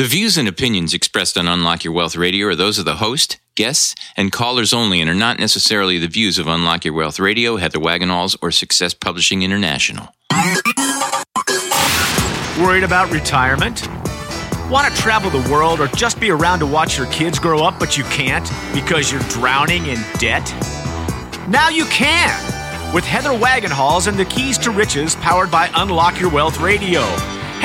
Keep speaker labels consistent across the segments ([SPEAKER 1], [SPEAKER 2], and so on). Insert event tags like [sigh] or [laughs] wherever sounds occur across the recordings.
[SPEAKER 1] The views and opinions expressed on Unlock Your Wealth Radio are those of the host, guests, and callers only and are not necessarily the views of Unlock Your Wealth Radio, Heather Wagenhals, or Success Publishing International.
[SPEAKER 2] Worried about retirement? Want to travel the world or just be around to watch your kids grow up, but you can't because you're drowning in debt? Now you can! With Heather Wagenhals and the Keys to Riches powered by Unlock Your Wealth Radio.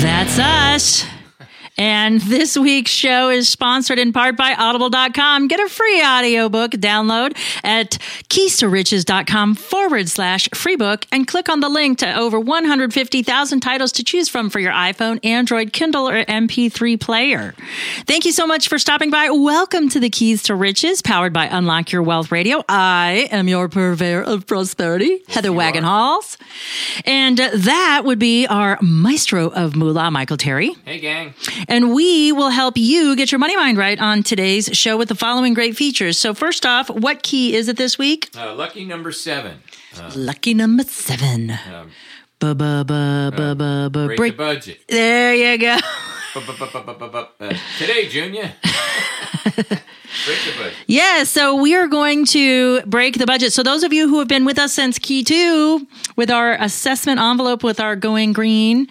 [SPEAKER 3] That's us. And this week's show is sponsored in part by audible.com. Get a free audiobook download at keystoriches.com forward slash free book and click on the link to over 150,000 titles to choose from for your iPhone, Android, Kindle, or MP3 player. Thank you so much for stopping by. Welcome to the Keys to Riches, powered by Unlock Your Wealth Radio. I am your purveyor of prosperity, Heather Wagenhals. And that would be our maestro of moolah, Michael Terry.
[SPEAKER 1] Hey, gang.
[SPEAKER 3] And we will help you get your money mind right on today's show with the following great features. So, first off, what key is it this week?
[SPEAKER 1] Uh, lucky number seven.
[SPEAKER 3] Lucky number seven.
[SPEAKER 1] Um,
[SPEAKER 3] Ba ba ba ba ba ba.
[SPEAKER 1] break,
[SPEAKER 3] Break.
[SPEAKER 1] the budget.
[SPEAKER 3] There you go.
[SPEAKER 1] Uh, today, Junior. [laughs] break the budget.
[SPEAKER 3] Yeah, so we are going to break the budget. So those of you who have been with us since key two, with our assessment envelope with our going green,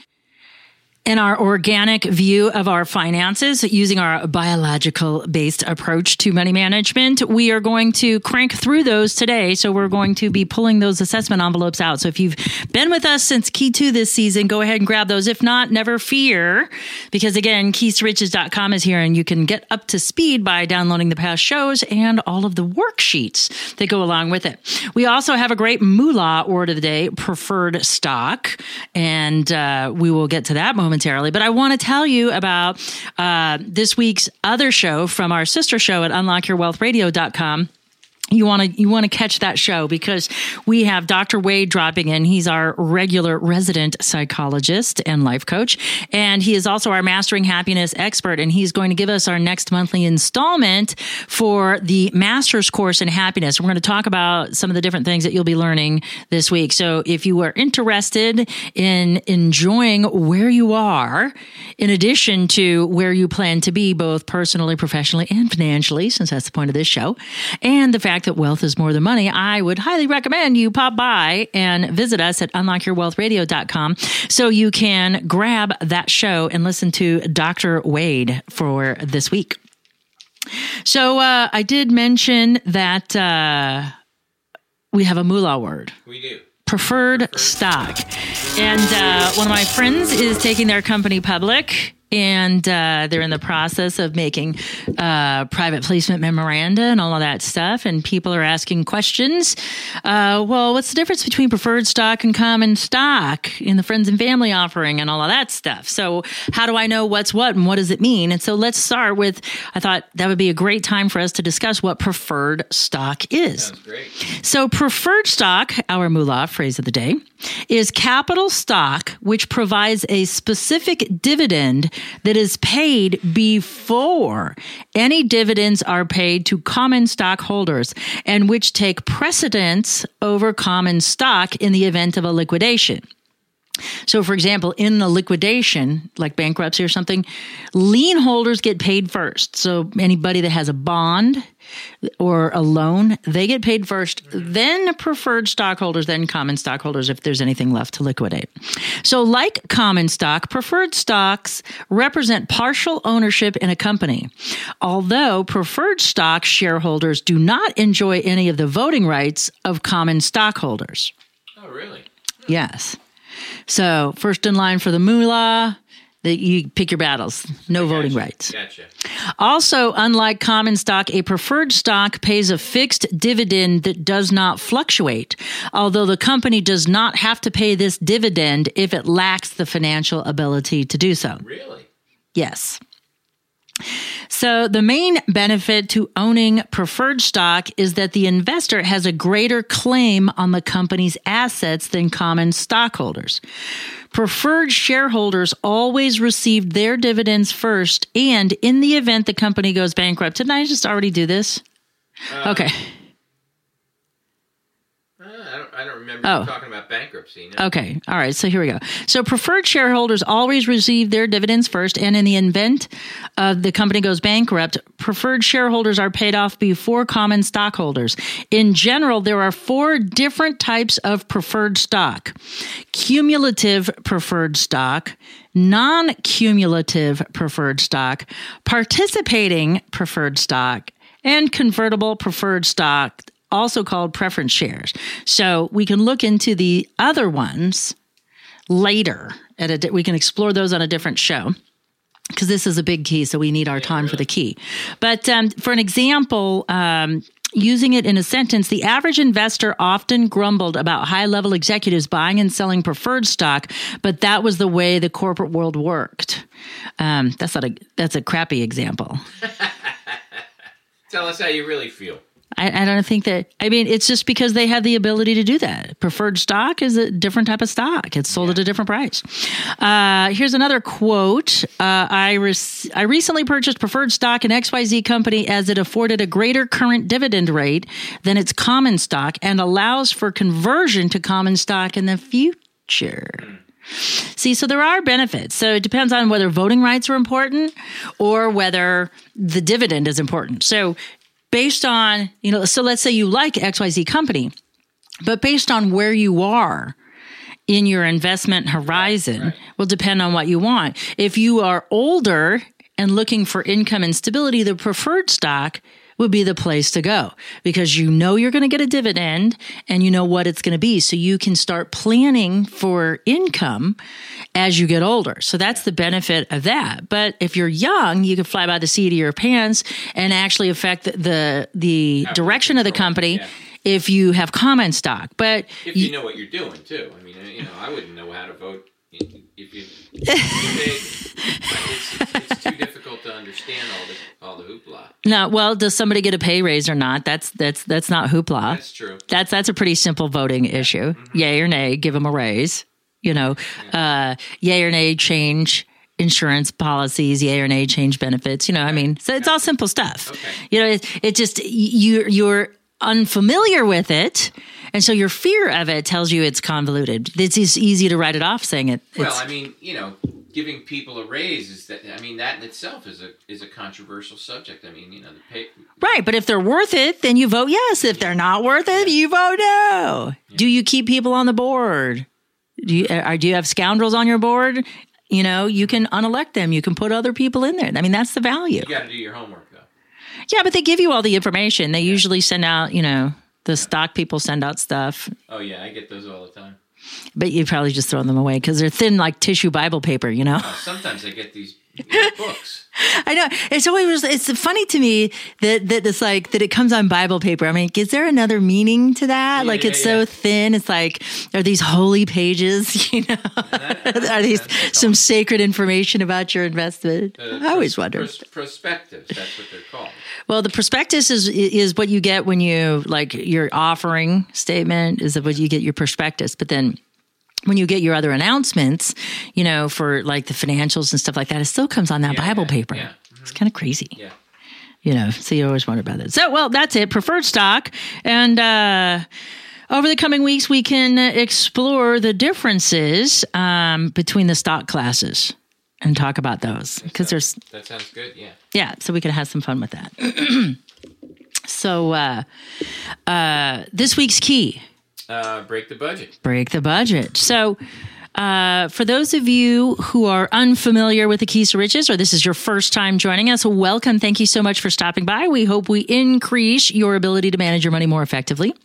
[SPEAKER 3] and our organic view of our finances using our biological based approach to money management. We are going to crank through those today. So we're going to be pulling those assessment envelopes out. So if you've been with us since key two this season, go ahead and grab those. If not, never fear, because again, keysriches.com is here and you can get up to speed by downloading the past shows and all of the worksheets that go along with it. We also have a great moolah word of the day, preferred stock. And uh, we will get to that momentarily. But I want to tell you about uh, this week's other show from our sister show at unlockyourwealthradio.com you want to you want to catch that show because we have Dr. Wade dropping in. He's our regular resident psychologist and life coach, and he is also our mastering happiness expert. And he's going to give us our next monthly installment for the master's course in happiness. We're going to talk about some of the different things that you'll be learning this week. So if you are interested in enjoying where you are, in addition to where you plan to be, both personally, professionally, and financially, since that's the point of this show, and the fact that wealth is more than money, I would highly recommend you pop by and visit us at unlockyourwealthradio.com so you can grab that show and listen to Dr. Wade for this week. So uh, I did mention that uh, we have a moolah word
[SPEAKER 1] We do.
[SPEAKER 3] preferred stock. And uh, one of my friends is taking their company public. And uh, they're in the process of making uh, private placement memoranda and all of that stuff. And people are asking questions. Uh, well, what's the difference between preferred stock and common stock in the friends and family offering and all of that stuff? So, how do I know what's what and what does it mean? And so, let's start with I thought that would be a great time for us to discuss what preferred stock is.
[SPEAKER 1] Great.
[SPEAKER 3] So, preferred stock, our moolah phrase of the day, is capital stock which provides a specific dividend that is paid before any dividends are paid to common stockholders and which take precedence over common stock in the event of a liquidation. So, for example, in the liquidation, like bankruptcy or something, lien holders get paid first. So, anybody that has a bond or a loan, they get paid first, then preferred stockholders, then common stockholders if there's anything left to liquidate. So, like common stock, preferred stocks represent partial ownership in a company. Although preferred stock shareholders do not enjoy any of the voting rights of common stockholders.
[SPEAKER 1] Oh, really?
[SPEAKER 3] Yes. So, first in line for the moolah, that you pick your battles. No voting
[SPEAKER 1] Gotcha.
[SPEAKER 3] rights.
[SPEAKER 1] Gotcha.
[SPEAKER 3] Also, unlike common stock, a preferred stock pays a fixed dividend that does not fluctuate, although the company does not have to pay this dividend if it lacks the financial ability to do so.
[SPEAKER 1] Really?
[SPEAKER 3] Yes. So, the main benefit to owning preferred stock is that the investor has a greater claim on the company's assets than common stockholders. Preferred shareholders always receive their dividends first, and in the event the company goes bankrupt, didn't I just already do this? Uh, okay.
[SPEAKER 1] Uh, I, don't, I don't remember
[SPEAKER 3] Oh.
[SPEAKER 1] talking about bankruptcy. No?
[SPEAKER 3] Okay. All right. So here we go. So preferred shareholders always receive their dividends first, and in the event uh, the company goes bankrupt, preferred shareholders are paid off before common stockholders. In general, there are four different types of preferred stock: cumulative preferred stock. Non cumulative preferred stock, participating preferred stock, and convertible preferred stock, also called preference shares. So we can look into the other ones later. At a, we can explore those on a different show because this is a big key. So we need our time for the key. But um, for an example, um, using it in a sentence, the average investor often grumbled about high level executives buying and selling preferred stock, but that was the way the corporate world worked. Um, that's not a that's a crappy example. [laughs]
[SPEAKER 1] Tell us how you really feel.
[SPEAKER 3] I, I don't think that. I mean, it's just because they have the ability to do that. Preferred stock is a different type of stock. It's sold at a different price. Uh, here's another quote. Uh, I rec- I recently purchased preferred stock in XYZ company as it afforded a greater current dividend rate than its common stock and allows for conversion to common stock in the future. See, so there are benefits. So it depends on whether voting rights are important or whether the dividend is important. So based on, you know, so let's say you like XYZ company, but based on where you are in your investment horizon will depend on what you want. If you are older and looking for income and stability, the preferred stock would be the place to go because you know you're going to get a dividend and you know what it's going to be. So you can start planning for income as you get older. So that's the benefit of that. But if you're young, you can fly by the seat of your pants and actually affect the the, direction of the company
[SPEAKER 1] yeah.
[SPEAKER 3] if you have common stock. But
[SPEAKER 1] If you know what you're doing, too. I mean, you know, I wouldn't know how to vote if you. If it's, it's too difficult to understand all the all the hoopla.
[SPEAKER 3] No, well, does somebody get a pay raise or not? That's that's that's not hoopla.
[SPEAKER 1] That's true.
[SPEAKER 3] That's that's a pretty simple voting issue. Yay or nay, give them a raise. You know, uh, yay or nay, change insurance policies. Yay or nay, change benefits. You know, I mean, so it's all simple stuff.
[SPEAKER 1] Okay.
[SPEAKER 3] You know, it, it just you you're unfamiliar with it, and so your fear of it tells you it's convoluted. It's just easy to write it off, saying it.
[SPEAKER 1] Well, I mean, you know, giving people a raise is that. I mean, that in itself is a is a controversial subject. I mean, you know, the pay.
[SPEAKER 3] Right, but if they're worth it, then you vote yes. If they're not worth it, you vote no. Do you keep people on the board? Do you are, do you have scoundrels on your board? You know, you can unelect them. You can put other people in there. I mean, that's the value.
[SPEAKER 1] You got to do your homework.
[SPEAKER 3] Yeah, but they give you all the information. They usually send out, you know, the stock people send out stuff,
[SPEAKER 1] Oh yeah, I get those all the time.
[SPEAKER 3] but you probably just throw them away because they're thin like tissue Bible paper. You know.
[SPEAKER 1] Sometimes I get these [laughs] books.
[SPEAKER 3] I know. It's always it's funny to me that that it's like that it comes on Bible paper. I mean, is there another meaning to that?
[SPEAKER 1] Yeah,
[SPEAKER 3] like it's
[SPEAKER 1] yeah.
[SPEAKER 3] so thin. It's like are these holy pages? [laughs] You know, are these some sacred information about your investment?
[SPEAKER 1] Uh,
[SPEAKER 3] I always
[SPEAKER 1] pros-
[SPEAKER 3] wonder.
[SPEAKER 1] pros- prospectives. That's what they're called.
[SPEAKER 3] Well, the prospectus is is what you get when you like your offering statement is what you get your prospectus, but then when you get your other announcements, you know, for like the financials and stuff like that, it still comes on that
[SPEAKER 1] Yeah,
[SPEAKER 3] Bible
[SPEAKER 1] yeah,
[SPEAKER 3] paper.
[SPEAKER 1] yeah.
[SPEAKER 3] It's kind of crazy
[SPEAKER 1] Yeah.
[SPEAKER 3] you know so you always wonder about that so well that's it preferred stock and uh over the coming weeks, we can explore the differences um, between the stock classes and talk about those because there's
[SPEAKER 1] That sounds good. Yeah.
[SPEAKER 3] yeah, so we could have some fun with that. [clears throat] so uh, uh, this week's key
[SPEAKER 1] Uh, break the budget.
[SPEAKER 3] break the budget. So, uh, for those of you who are unfamiliar with the Keys to Riches, or this is your first time joining us, welcome. Thank you so much for stopping by. We hope we increase your ability to manage your money more effectively.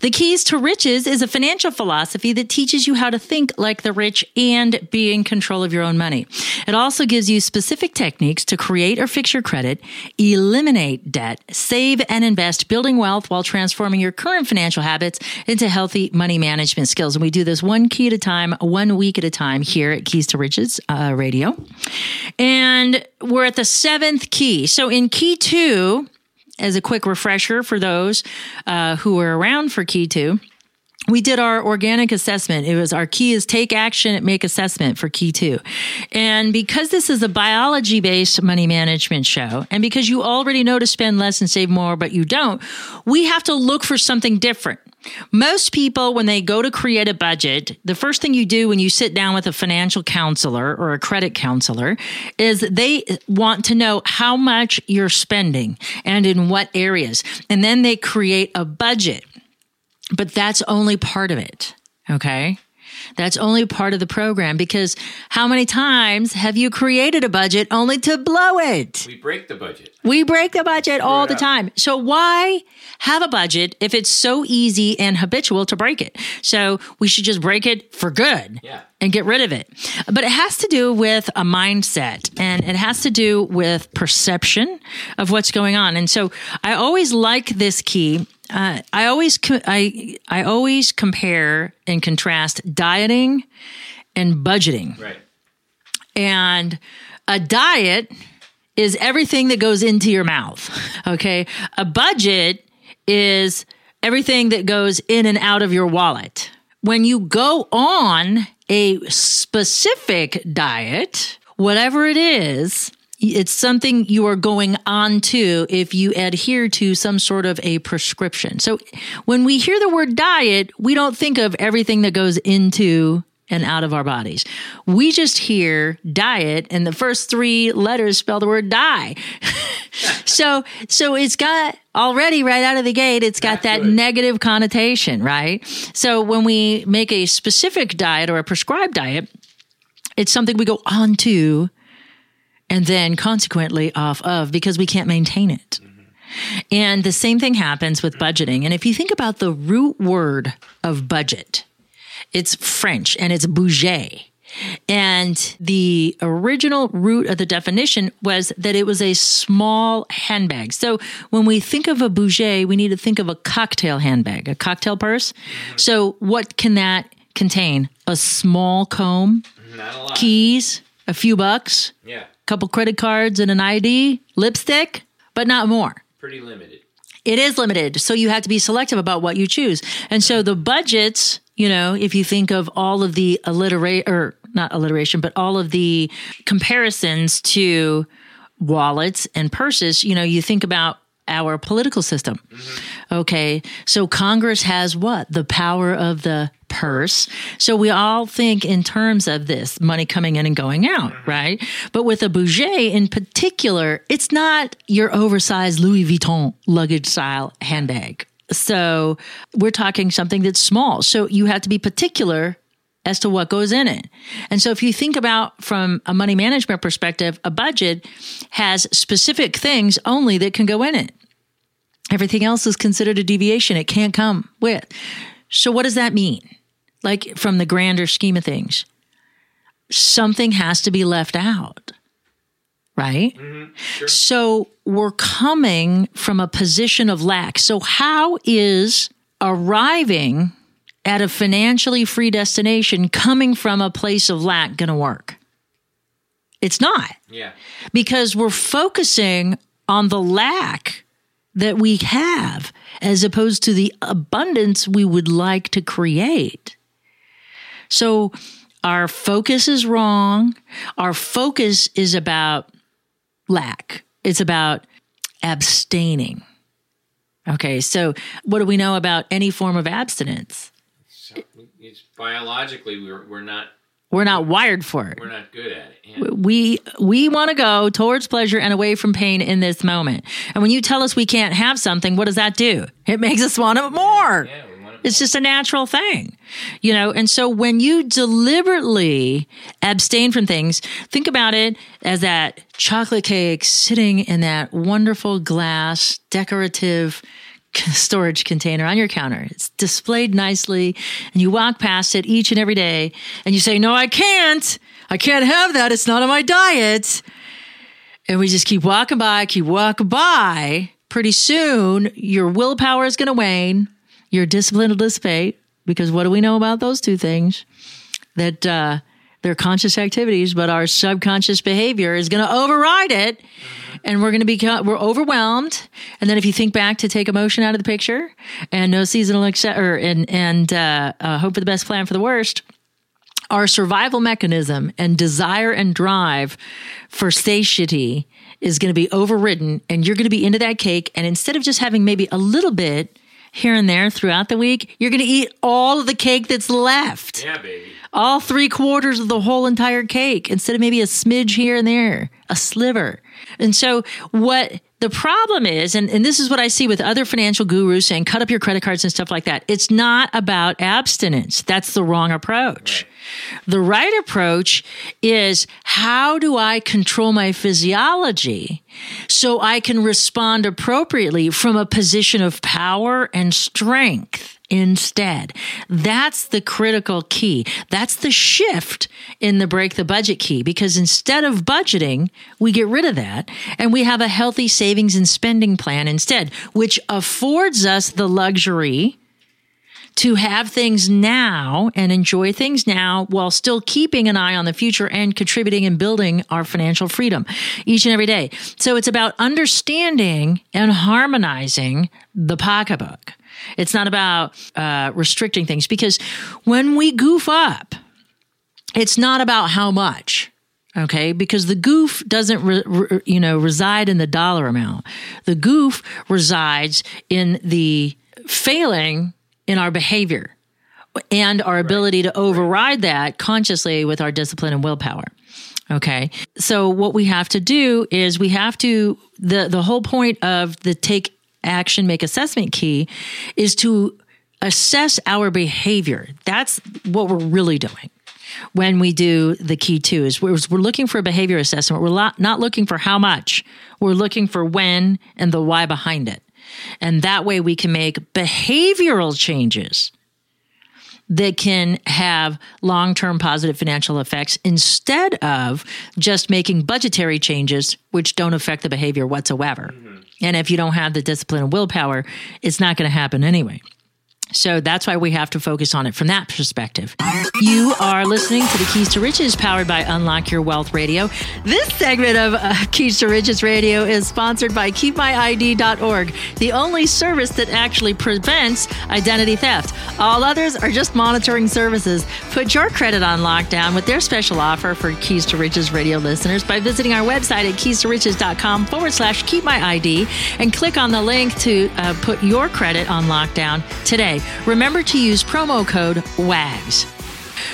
[SPEAKER 3] The Keys to Riches is a financial philosophy that teaches you how to think like the rich and be in control of your own money. It also gives you specific techniques to create or fix your credit, eliminate debt, save and invest, building wealth while transforming your current financial habits into healthy money management skills. And we do this one key at a time, one week at a time here at Keys to Riches uh, Radio. And we're at the seventh key. So in key two, as a quick refresher for those uh, who were around for key two, we did our organic assessment. It was our key is take action, make assessment for key two. And because this is a biology based money management show, and because you already know to spend less and save more, but you don't, we have to look for something different. Most people, when they go to create a budget, the first thing you do when you sit down with a financial counselor or a credit counselor is they want to know how much you're spending and in what areas. And then they create a budget but that's only part of it. Okay. That's only part of the program because how many times have you created a budget only to blow it?
[SPEAKER 1] We break the budget.
[SPEAKER 3] We break the budget all the
[SPEAKER 1] up.
[SPEAKER 3] time. So why have a budget if it's so easy and habitual to break it? So we should just break it for good
[SPEAKER 1] Yeah.
[SPEAKER 3] and get rid of it. But it has to do with a mindset and it has to do with perception of what's going on. And so I always like this key. Uh, I always co- I I always compare and contrast dieting and budgeting.
[SPEAKER 1] Right.
[SPEAKER 3] And a diet is everything that goes into your mouth. [laughs] Okay. A budget is everything that goes in and out of your wallet. When you go on a specific diet, whatever it is, it's something you are going on to if you adhere to some sort of a prescription. So when we hear the word diet, we don't think of everything that goes into and out of our bodies. We just hear diet and the first three letters spell the word die. [laughs] so so it's got already right out of the gate it's got that negative connotation, right? So when we make a specific diet or a prescribed diet, it's something we go on to and then consequently off of because we can't maintain it. Mm-hmm. And the same thing happens with budgeting. And if you think about the root word of budget, it's French and it's budget. And the original root of the definition was that it was a small handbag. So when we think of a budget, we need to think of a cocktail handbag, a cocktail purse. Mm-hmm. So what can that contain? A small comb,
[SPEAKER 1] Not a lot.
[SPEAKER 3] keys, a few bucks,
[SPEAKER 1] Yeah.
[SPEAKER 3] Couple credit cards and an ID, lipstick, but not more.
[SPEAKER 1] Pretty limited.
[SPEAKER 3] It is limited. So you have to be selective about what you choose. And so the budgets, you know, if you think of all of the alliterate or not alliteration, but all of the comparisons to wallets and purses, you know, you think about our political system. Mm-hmm. Okay. So Congress has what? The power of the purse. So we all think in terms of this money coming in and going out, mm-hmm. right? But with a budget in particular, it's not your oversized Louis Vuitton luggage style handbag. So we're talking something that's small. So you have to be particular as to what goes in it. And so if you think about from a money management perspective, a budget has specific things only that can go in it. Everything else is considered a deviation. It can't come with. So what does that mean? Like from the grander scheme of things, something has to be left out. Right? Mm-hmm. So we're coming from a position of lack. So how is arriving at a financially free destination coming from a place of lack going to work? It's not
[SPEAKER 1] Yeah.
[SPEAKER 3] because we're focusing on the lack that we have as opposed to the abundance we would like to create. So our focus is wrong. Our focus is about lack, it's about abstaining. Okay, so what do we know about any form of abstinence?
[SPEAKER 1] It's biologically we're we're not
[SPEAKER 3] We're not wired for it.
[SPEAKER 1] we're not good at it. Yeah.
[SPEAKER 3] we we want to go towards pleasure and away from pain in this moment. And when you tell us we can't have something, what does that do? It makes us want it more.
[SPEAKER 1] Yeah,
[SPEAKER 3] It's just a natural thing, you know. And so when you deliberately abstain from things, think about it as that chocolate cake sitting in that wonderful glass decorative [laughs] storage container on your counter. It's displayed nicely, and you walk past it each and every day, and you say, "No, I can't. I can't have that. It's not on my diet." And we just keep walking by, keep walking by. Pretty soon, your willpower is going to wane. Your discipline to dissipate because what do we know about those two things? That uh, they're conscious activities, but our subconscious behavior is going to override it, and we're going to be we're overwhelmed. And then if you think back to take emotion out of the picture and no seasonal accept or and and uh, uh, hope for the best, plan for the worst our survival mechanism and desire and drive for satiety is going to be overridden and you're going to be into that cake and instead of just having maybe a little bit here and there throughout the week you're going to eat all of the cake that's left
[SPEAKER 1] Yeah, baby.
[SPEAKER 3] all three quarters of the whole entire cake instead of maybe a smidge here and there, a sliver. And so, what the problem is, and, and this is what I see with other financial gurus saying, cut up your credit cards and stuff like that. It's not about abstinence. That's the wrong approach. The right approach is how do I control my physiology so I can respond appropriately from a position of power and strength instead. That's the critical key. That's the shift in the break the budget key because instead of budgeting, we get rid of that and we have a healthy savings and spending plan instead, which affords us the luxury to have things now and enjoy things now while still keeping an eye on the future and contributing and building our financial freedom each and every day. So it's about understanding and harmonizing the pocketbook. It's not about uh, restricting things because when we goof up, it's not about how much okay because the goof doesn't re, re- you know reside in the dollar amount the goof resides in the failing in our behavior and our ability to override that consciously with our discipline and willpower okay so what we have to do is we have to the the whole point of the take action make assessment key is to assess our behavior that's what we're really doing when we do the key two is we're, we're looking for a behavior assessment. We're not, not looking for how much. We're looking for when and the why behind it. And that way we can make behavioral changes that can have long-term positive financial effects instead of just making budgetary changes which don't affect the behavior whatsoever. Mm-hmm. And if you don't have the discipline and willpower, it's not going to happen anyway. So that's why we have to focus on it from that perspective. You are listening to the Keys to Riches powered by Unlock Your Wealth Radio. This segment of uh, [laughs] Keys to Riches Radio is sponsored by KeepMyID.org, the only service that actually prevents identity theft. All others are just monitoring services. Put your credit on lockdown with their special offer for Keys to Riches Radio listeners by visiting our website at keys-to-riches.com forward slash keep my ID and click on the link to uh, put your credit on lockdown today. Remember to use promo code WAGS.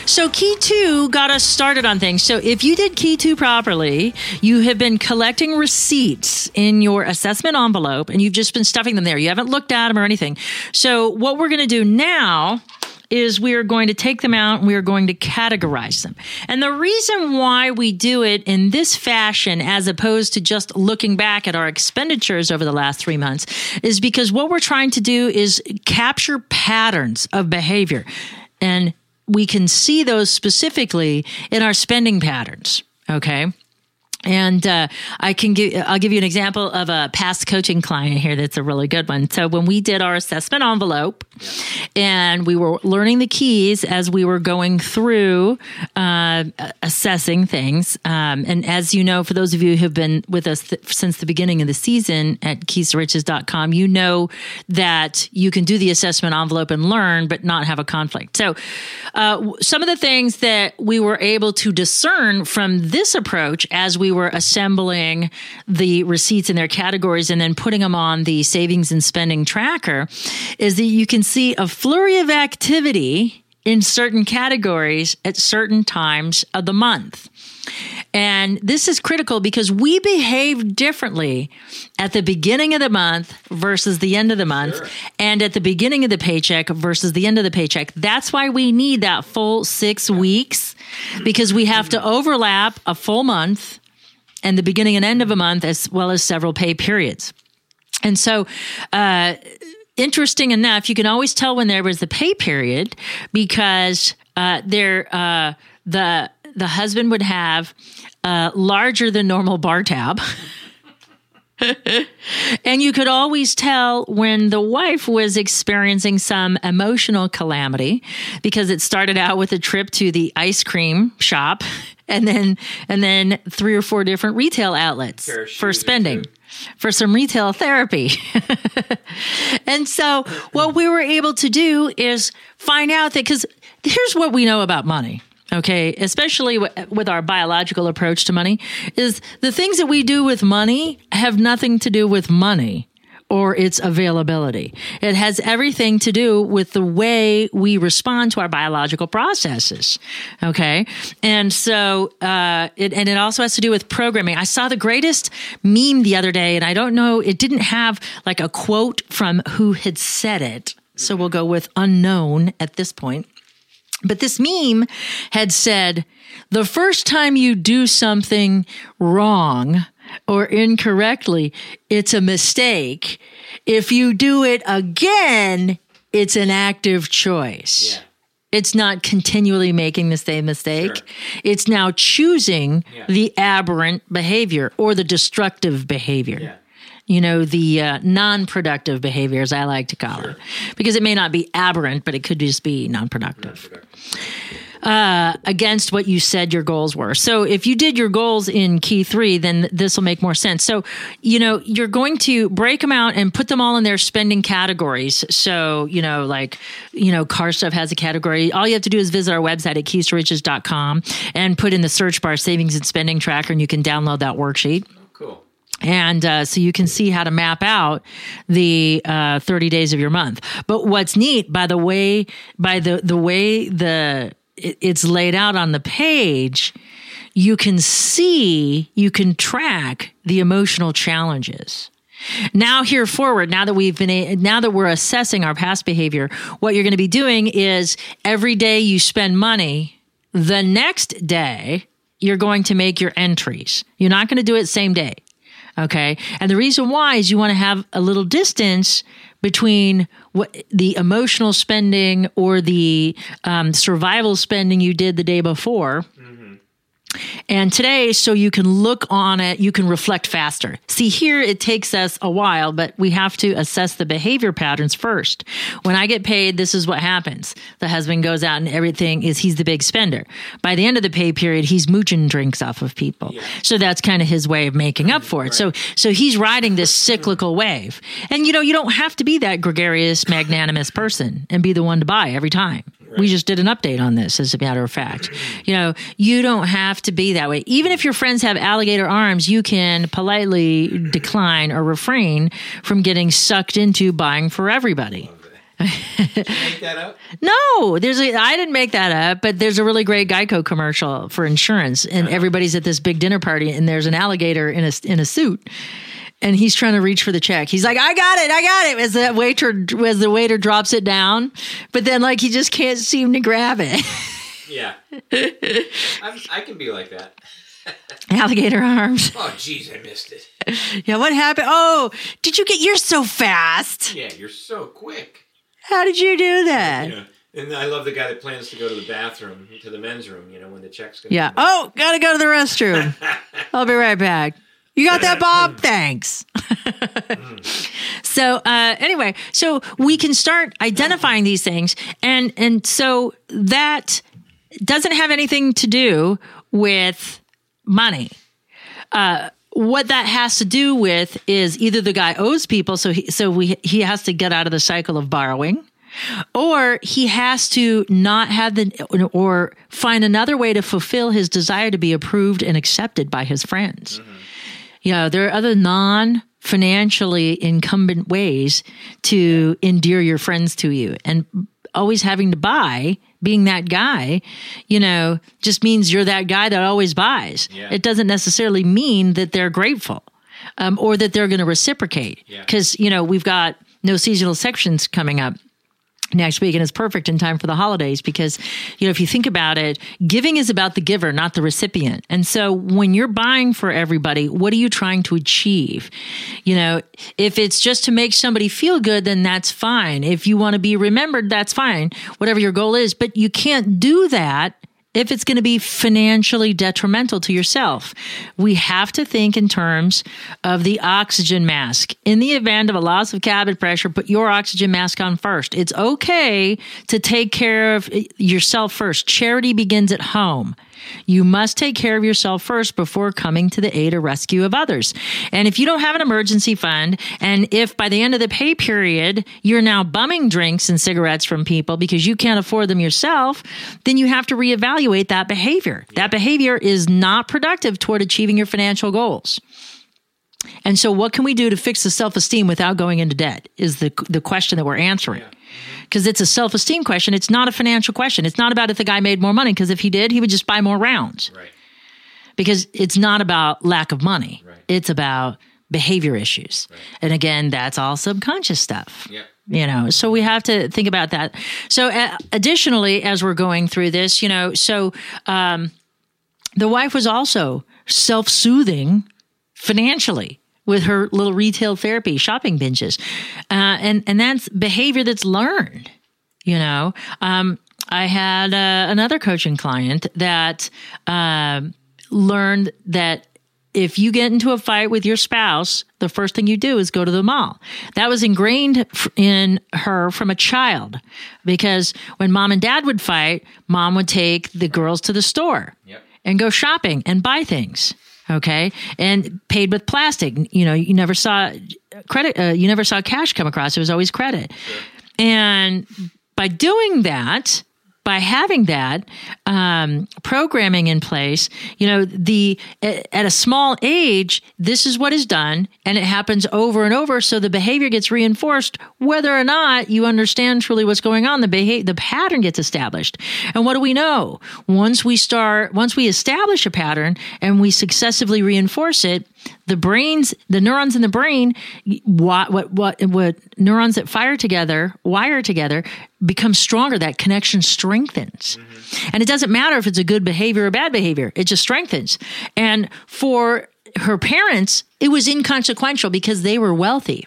[SPEAKER 3] So Key 2 got us started on things. So if you did Key 2 properly, you have been collecting receipts in your assessment envelope and you've just been stuffing them there. You haven't looked at them or anything. So what we're going to do now is we are going to take them out and we are going to categorize them. And the reason why we do it in this fashion, as opposed to just looking back at our expenditures over the last three months, is because what we're trying to do is capture patterns of behavior. And we can see those specifically in our spending patterns. Okay. And uh, I can give I'll give you an example of a past coaching client here that's a really good one. So when we did our assessment envelope, and we were learning the keys as we were going through uh, assessing things. Um, and as you know, for those of you who have been with us th- since the beginning of the season at keys-to-riches.com, you know that you can do the assessment envelope and learn, but not have a conflict. So uh, some of the things that we were able to discern from this approach as we we were assembling the receipts in their categories and then putting them on the savings and spending tracker is that you can see a flurry of activity in certain categories at certain times of the month. And this is critical because we behave differently at the beginning of the month versus the end of the month, and at the beginning of the paycheck versus the end of the paycheck. That's why we need that full six weeks because we have to overlap a full month and the beginning and end of a month as well as several pay periods. And so, uh, interesting enough, you can always tell when there was the pay period because uh, there uh, the the husband would have a larger than normal bar tab. [laughs] and you could always tell when the wife was experiencing some emotional calamity because it started out with a trip to the ice cream shop [laughs] and then and then three or four different retail outlets for spending
[SPEAKER 1] two.
[SPEAKER 3] For some retail therapy. [laughs] and so what we were able to do is find out that cuz here's what we know about money. Okay, especially w- with our biological approach to money, is the things that we do with money have nothing to do with money or its availability. It has everything to do with the way we respond to our biological processes. Okay. And so, uh, it, and it also has to do with programming. I saw the greatest meme the other day, and I don't know, it didn't have like a quote from who had said it. So we'll go with unknown at this point. But this meme had said, the first time you do something wrong or incorrectly, it's a mistake. If you do it again, it's an active choice.
[SPEAKER 1] Yeah.
[SPEAKER 3] It's not continually making the same mistake.
[SPEAKER 1] Sure.
[SPEAKER 3] It's now choosing
[SPEAKER 1] Yeah.
[SPEAKER 3] the aberrant behavior or the destructive behavior.
[SPEAKER 1] Yeah.
[SPEAKER 3] You know, the uh, non productive behavior, as I like to call it, because it may not be aberrant, but it could just be non productive uh, against what you said your goals were. So if you did your goals in key three, then this will make more sense. So, you know, you're going to break them out and put them all in their spending categories. So, you know, like, you know, car stuff has a category. All you have to do is visit our website at keystoriches.com and put in the search bar savings and spending tracker and you can download that worksheet
[SPEAKER 1] Cool.
[SPEAKER 3] and uh, so you can see how to map out the uh, 30 days of your month but what's neat by the way by the the way the it's laid out on the page you can see you can track the emotional challenges now here forward now that we've been now that we're assessing our past behavior what you're going to be doing is every day you spend money the next day you're going to make your entries you're not going to do it same day Okay. And the reason why is you want to have a little distance between what the emotional spending or the um, survival spending you did the day before. And today, so you can look on it, you can reflect faster. See, here it takes us a while, but we have to assess the behavior patterns first. When I get paid, this is what happens. The husband goes out and everything is he's the big spender. By the end of the pay period, he's mooching drinks off of people. So that's kind of his way of making up for it. So, so he's riding this cyclical wave. And you know, you don't have to be that gregarious, magnanimous person and be the one to buy every time. We just did an update on this, as a matter of fact. [clears throat] You know, you don't have to be that way. Even if your friends have alligator arms, you can politely decline or refrain from getting sucked into buying for everybody.
[SPEAKER 1] Make that up. [laughs]
[SPEAKER 3] No, there's a. I didn't make that up, but there's a really great Geico commercial for insurance, and uh-huh. everybody's at this big dinner party, and there's an alligator in a in a suit, and he's trying to reach for the check. He's like, "I got it, I got it." As the waiter as the waiter drops it down, but then like he just can't seem to grab it.
[SPEAKER 1] Yeah. [laughs] I'm, I can be like that. [laughs]
[SPEAKER 3] alligator arms.
[SPEAKER 1] Oh, jeez, I missed it.
[SPEAKER 3] Yeah, what happened? Oh, did you get? You're so fast.
[SPEAKER 1] Yeah, you're so quick.
[SPEAKER 3] How did you do that?
[SPEAKER 1] You know, and I love the guy that plans to go to the bathroom, to the men's room. You know, when the check's going.
[SPEAKER 3] Yeah. Oh, gotta go to the restroom. [laughs] I'll be right back. You got that, Bob? Thanks. [laughs] so uh, anyway, so we can start identifying these things, and and so that doesn't have anything to do with money. Uh, what that has to do with is either the guy owes people, so he, so we he has to get out of the cycle of borrowing, Or he has to not have the, or find another way to fulfill his desire to be approved and accepted by his friends. Mm-hmm. You know, there are other non financially incumbent ways to endear your friends to you. And always having to buy, being that guy, you know, just means you're that guy that always buys. Yeah. It doesn't necessarily mean that they're grateful um, or that they're going to reciprocate. Because, yeah. you know, we've got no seasonal sections coming up next week and it's perfect in time for the holidays because you know if you think about it giving is about the giver not the recipient. And so when you're buying for everybody what are you trying to achieve? You know if it's just to make somebody feel good then that's fine. If you want to be remembered that's fine. Whatever your goal is but you can't do that if it's going to be financially detrimental to yourself. We have to think in terms of the oxygen mask. In the event of a loss of cabin pressure, put your oxygen mask on first. It's okay to take care of yourself first. Charity begins at home. You must take care of yourself first before coming to the aid or rescue of others. And if you don't have an emergency fund, and if by the end of the pay period you're now bumming drinks and cigarettes from people because you can't afford them yourself, then you have to reevaluate that behavior. That behavior is not productive toward achieving your financial goals. And so, what can we do to fix the self esteem without going into debt? Is the the question that we're answering. Yeah because it's a self esteem question. It's not a financial question. It's not about if the guy made more money, because if he did, he would just buy more rounds. Right. Because it's not about lack of money, right. it's about behavior issues. Right. And again, that's all subconscious stuff. Yeah. You know, so we have to think about that. So, uh, additionally, as we're going through this, you know, so um, the wife was also self soothing financially with her little retail therapy shopping binges uh, and and that's behavior that's learned you know um, i had uh, another coaching client that uh, learned that if you get into a fight with your spouse, the first thing you do is go to the mall. That was ingrained in her from a child because when mom and dad would fight, mom would take the girls to the store yep. and go shopping and buy things okay? And paid with plastic. You know you never saw credit uh, you never saw cash come across. It was always credit. Sure. and by doing that by having that um, programming in place, you know, the at a small age, this is what is done, and it happens over and over. So the behavior gets reinforced, whether or not you understand truly what's going on. The behavior, the pattern gets established, and what do we know? Once we start, once we establish a pattern and we successively reinforce it, the brains, the neurons in the brain, what what what what neurons that fire together, wire together, become stronger. That connection strengthens, mm-hmm. and it doesn't matter if it's a good behavior or bad behavior; it just strengthens. And for her parents, it was inconsequential because they were wealthy.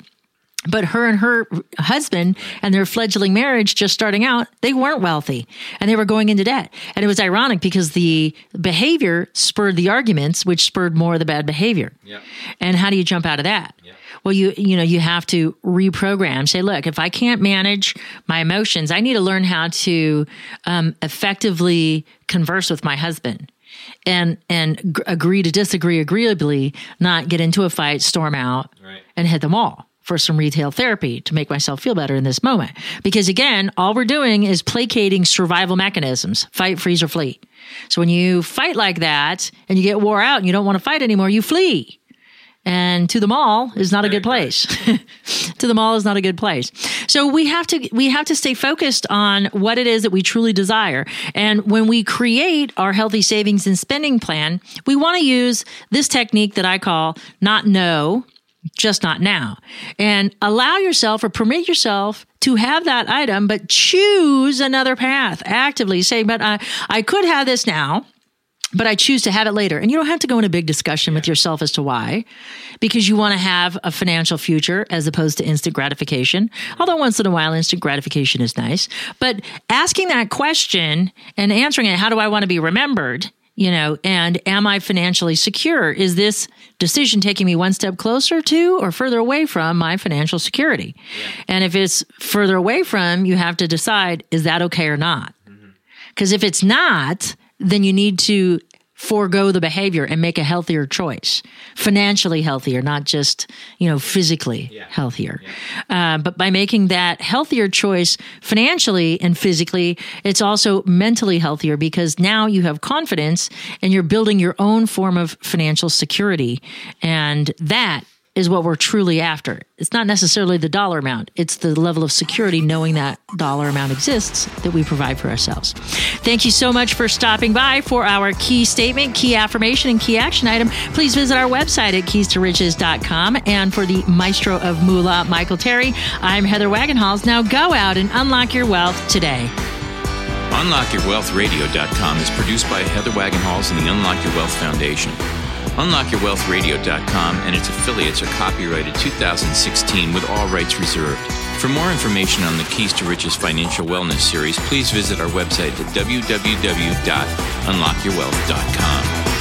[SPEAKER 3] But her and her husband and their fledgling marriage just starting out, they weren't wealthy and they were going into debt. And it was ironic because the behavior spurred the arguments, which spurred more of the bad behavior. Yeah. And how do you jump out of that? Yeah. Well, you you know you have to reprogram. Say, look, if I can't manage my emotions, I need to learn how to um, effectively converse with my husband and and g- agree to disagree agreeably, not get into a fight, storm out, right. and hit them all for some retail therapy to make myself feel better in this moment. Because again, all we're doing is placating survival mechanisms fight, freeze, or flee. So when you fight like that and you get wore out and you don't want to fight anymore, you flee. And to the mall is not a good place. [laughs] to the mall is not a good place. So we have to we have to stay focused on what it is that we truly desire. And when we create our healthy savings and spending plan, we want to use this technique that I call not no, just not now. And allow yourself or permit yourself to have that item, but choose another path actively. Say, but I, I could have this now, but I choose to have it later. And you don't have to go in a big discussion with yourself as to why, because you want to have a financial future as opposed to instant gratification. Although once in a while, instant gratification is nice. But asking that question and answering it, how do I want to be remembered? You know, and am I financially secure? Is this decision taking me one step closer to or further away from my financial security? Yeah. And if it's further away from, you have to decide, is that okay or not? Because mm-hmm. if it's not, then you need to forego the behavior and make a healthier choice, financially healthier, not just, you know, physically yeah. healthier. Yeah. Uh, but by making that healthier choice financially and physically, it's also mentally healthier because now you have confidence and you're building your own form of financial security. And that is what we're truly after. It's not necessarily the dollar amount, it's the level of security knowing that dollar amount exists that we provide for ourselves. Thank you so much for stopping by for our key statement, key affirmation, and key action item. Please visit our website at keys2riches.com. And for the maestro of moolah, Michael Terry, I'm Heather Wagenhals. Now go out and unlock your wealth today.
[SPEAKER 1] UnlockYourWealthRadio.com is produced by Heather Wagenhals and the Unlock Your Wealth Foundation. UnlockYourWealthRadio.com and its affiliates are copyrighted 2016 with all rights reserved. For more information on the Keys to Riches Financial Wellness Series, please visit our website at www.unlockyourwealth.com.